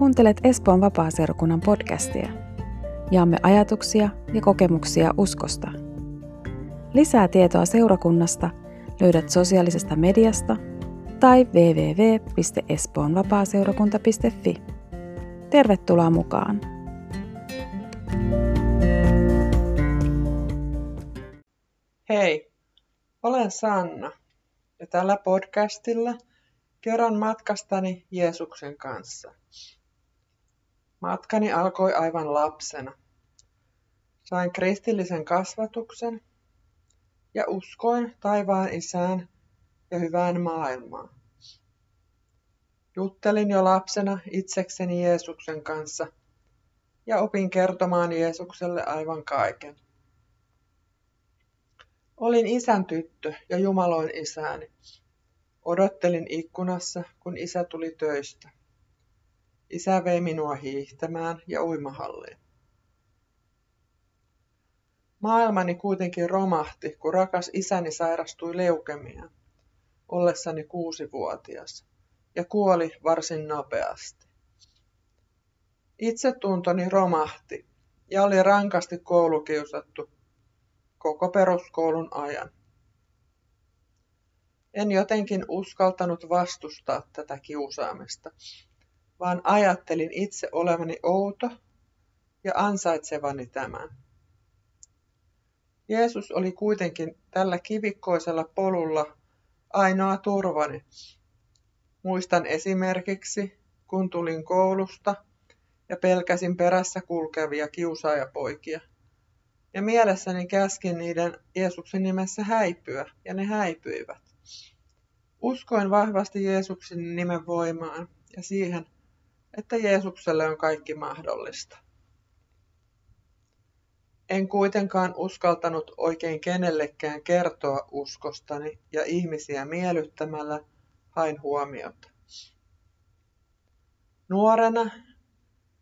Kuuntelet Espoon vapaaseurakunnan podcastia. Jaamme ajatuksia ja kokemuksia uskosta. Lisää tietoa seurakunnasta löydät sosiaalisesta mediasta tai www.espoonvapaaseurakunta.fi. Tervetuloa mukaan! Hei, olen Sanna ja tällä podcastilla kerron matkastani Jeesuksen kanssa. Matkani alkoi aivan lapsena. Sain kristillisen kasvatuksen ja uskoin taivaan isään ja hyvään maailmaan. Juttelin jo lapsena itsekseni Jeesuksen kanssa ja opin kertomaan Jeesukselle aivan kaiken. Olin isän tyttö ja jumaloin isääni. Odottelin ikkunassa, kun isä tuli töistä. Isä vei minua hiihtämään ja uimahalliin. Maailmani kuitenkin romahti, kun rakas isäni sairastui leukemiaan, ollessani kuusivuotias, ja kuoli varsin nopeasti. Itsetuntoni romahti ja oli rankasti koulukiusattu koko peruskoulun ajan. En jotenkin uskaltanut vastustaa tätä kiusaamista, vaan ajattelin itse olevani outo ja ansaitsevani tämän. Jeesus oli kuitenkin tällä kivikkoisella polulla ainoa turvani. Muistan esimerkiksi, kun tulin koulusta ja pelkäsin perässä kulkevia kiusaajapoikia. Ja mielessäni käskin niiden Jeesuksen nimessä häipyä, ja ne häipyivät. Uskoin vahvasti Jeesuksen nimen voimaan ja siihen, että Jeesukselle on kaikki mahdollista. En kuitenkaan uskaltanut oikein kenellekään kertoa uskostani ja ihmisiä miellyttämällä hain huomiota. Nuorena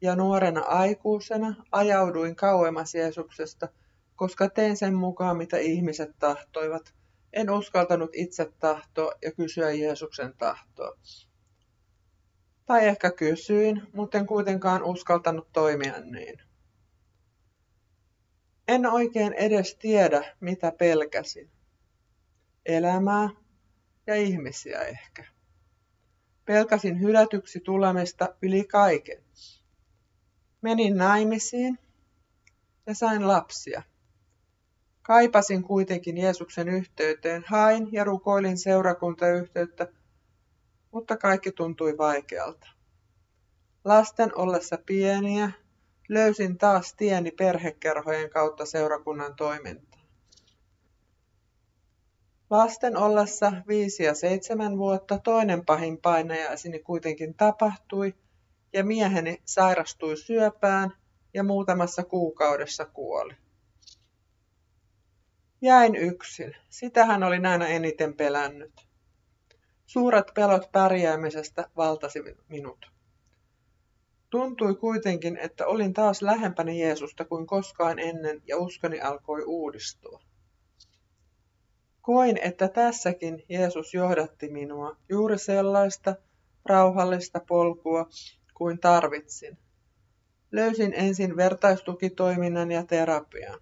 ja nuorena aikuisena ajauduin kauemmas Jeesuksesta, koska tein sen mukaan, mitä ihmiset tahtoivat. En uskaltanut itse tahtoa ja kysyä Jeesuksen tahtoa. Tai ehkä kysyin, mutta en kuitenkaan uskaltanut toimia niin. En oikein edes tiedä, mitä pelkäsin. Elämää ja ihmisiä ehkä. Pelkäsin hylätyksi tulemista yli kaiken. Menin naimisiin ja sain lapsia. Kaipasin kuitenkin Jeesuksen yhteyteen, hain ja rukoilin seurakuntayhteyttä, mutta kaikki tuntui vaikealta. Lasten ollessa pieniä löysin taas tieni perhekerhojen kautta seurakunnan toimintaan. Lasten ollessa viisi ja seitsemän vuotta toinen pahin painajaisini kuitenkin tapahtui ja mieheni sairastui syöpään ja muutamassa kuukaudessa kuoli. Jäin yksin. Sitähän olin aina eniten pelännyt. Suuret pelot pärjäämisestä valtasi minut. Tuntui kuitenkin, että olin taas lähempänä Jeesusta kuin koskaan ennen ja uskoni alkoi uudistua. Koin, että tässäkin Jeesus johdatti minua juuri sellaista rauhallista polkua kuin tarvitsin. Löysin ensin vertaistukitoiminnan ja terapian.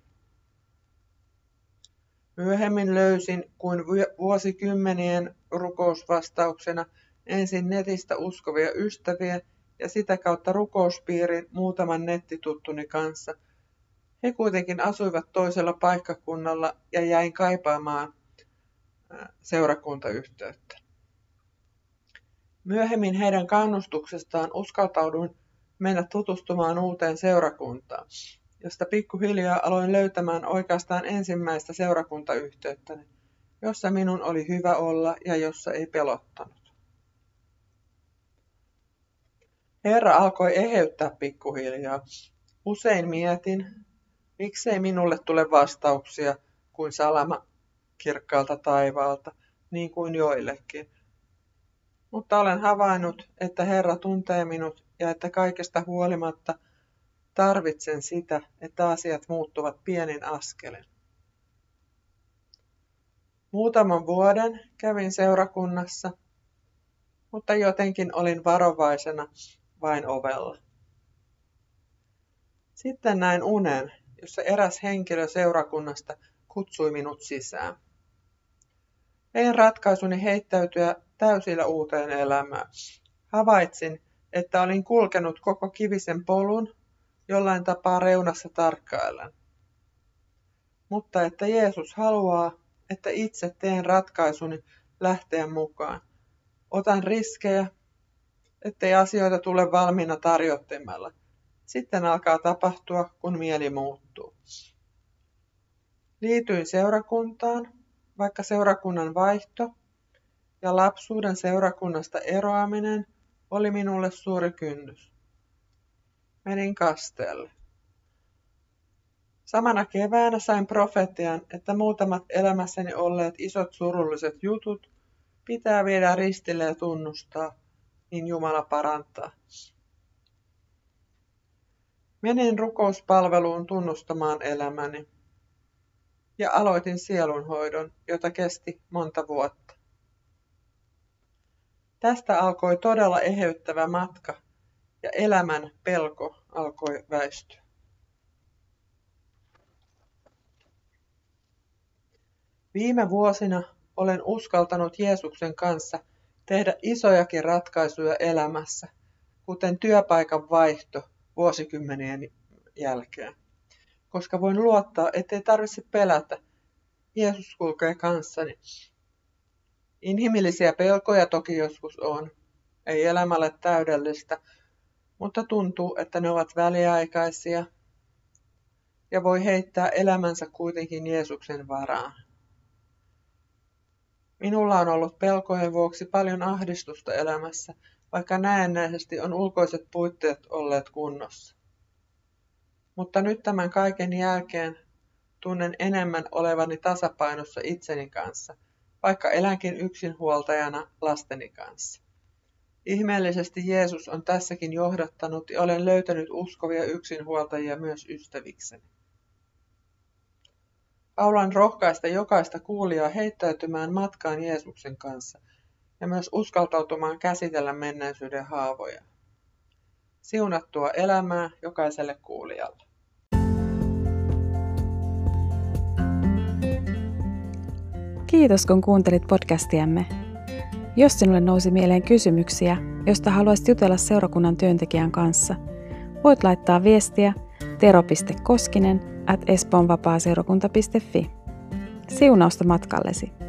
Myöhemmin löysin kuin vuosikymmenien rukousvastauksena ensin netistä uskovia ystäviä ja sitä kautta rukouspiirin muutaman nettituttuni kanssa. He kuitenkin asuivat toisella paikkakunnalla ja jäin kaipaamaan seurakuntayhteyttä. Myöhemmin heidän kannustuksestaan uskaltauduin mennä tutustumaan uuteen seurakuntaan, josta pikkuhiljaa aloin löytämään oikeastaan ensimmäistä seurakuntayhteyttäni, jossa minun oli hyvä olla ja jossa ei pelottanut. Herra alkoi eheyttää pikkuhiljaa. Usein mietin, miksei minulle tule vastauksia kuin salama kirkkaalta taivaalta, niin kuin joillekin. Mutta olen havainnut, että Herra tuntee minut ja että kaikesta huolimatta tarvitsen sitä, että asiat muuttuvat pienin askelin. Muutaman vuoden kävin seurakunnassa, mutta jotenkin olin varovaisena vain ovella. Sitten näin unen, jossa eräs henkilö seurakunnasta kutsui minut sisään. Tein ratkaisuni heittäytyä täysillä uuteen elämään. Havaitsin, että olin kulkenut koko kivisen polun jollain tapaa reunassa tarkkaillen. Mutta että Jeesus haluaa, että itse teen ratkaisuni lähteä mukaan. Otan riskejä, ettei asioita tule valmiina tarjottimella. Sitten alkaa tapahtua, kun mieli muuttuu. Liityin seurakuntaan, vaikka seurakunnan vaihto ja lapsuuden seurakunnasta eroaminen oli minulle suuri kynnys. Menin kasteelle. Samana keväänä sain profetian, että muutamat elämässäni olleet isot surulliset jutut pitää viedä ristille ja tunnustaa, niin Jumala parantaa. Menin rukouspalveluun tunnustamaan elämäni ja aloitin sielunhoidon, jota kesti monta vuotta. Tästä alkoi todella eheyttävä matka ja elämän pelko alkoi väistyä. Viime vuosina olen uskaltanut Jeesuksen kanssa tehdä isojakin ratkaisuja elämässä, kuten työpaikan vaihto vuosikymmenien jälkeen. Koska voin luottaa, ettei tarvitse pelätä. Jeesus kulkee kanssani. Inhimillisiä pelkoja toki joskus on. Ei elämä ole täydellistä, mutta tuntuu, että ne ovat väliaikaisia ja voi heittää elämänsä kuitenkin Jeesuksen varaan. Minulla on ollut pelkojen vuoksi paljon ahdistusta elämässä, vaikka näennäisesti on ulkoiset puitteet olleet kunnossa. Mutta nyt tämän kaiken jälkeen tunnen enemmän olevani tasapainossa itseni kanssa, vaikka elänkin yksinhuoltajana lasteni kanssa. Ihmeellisesti Jeesus on tässäkin johdattanut ja olen löytänyt uskovia yksinhuoltajia myös ystävikseni. Aulan rohkaista jokaista kuulijaa heittäytymään matkaan Jeesuksen kanssa ja myös uskaltautumaan käsitellä menneisyyden haavoja. Siunattua elämää jokaiselle kuulijalle. Kiitos kun kuuntelit podcastiamme. Jos sinulle nousi mieleen kysymyksiä, josta haluaisit jutella seurakunnan työntekijän kanssa, voit laittaa viestiä tero.koskinen at espoonvapaaseurakunta.fi. Siunausta matkallesi!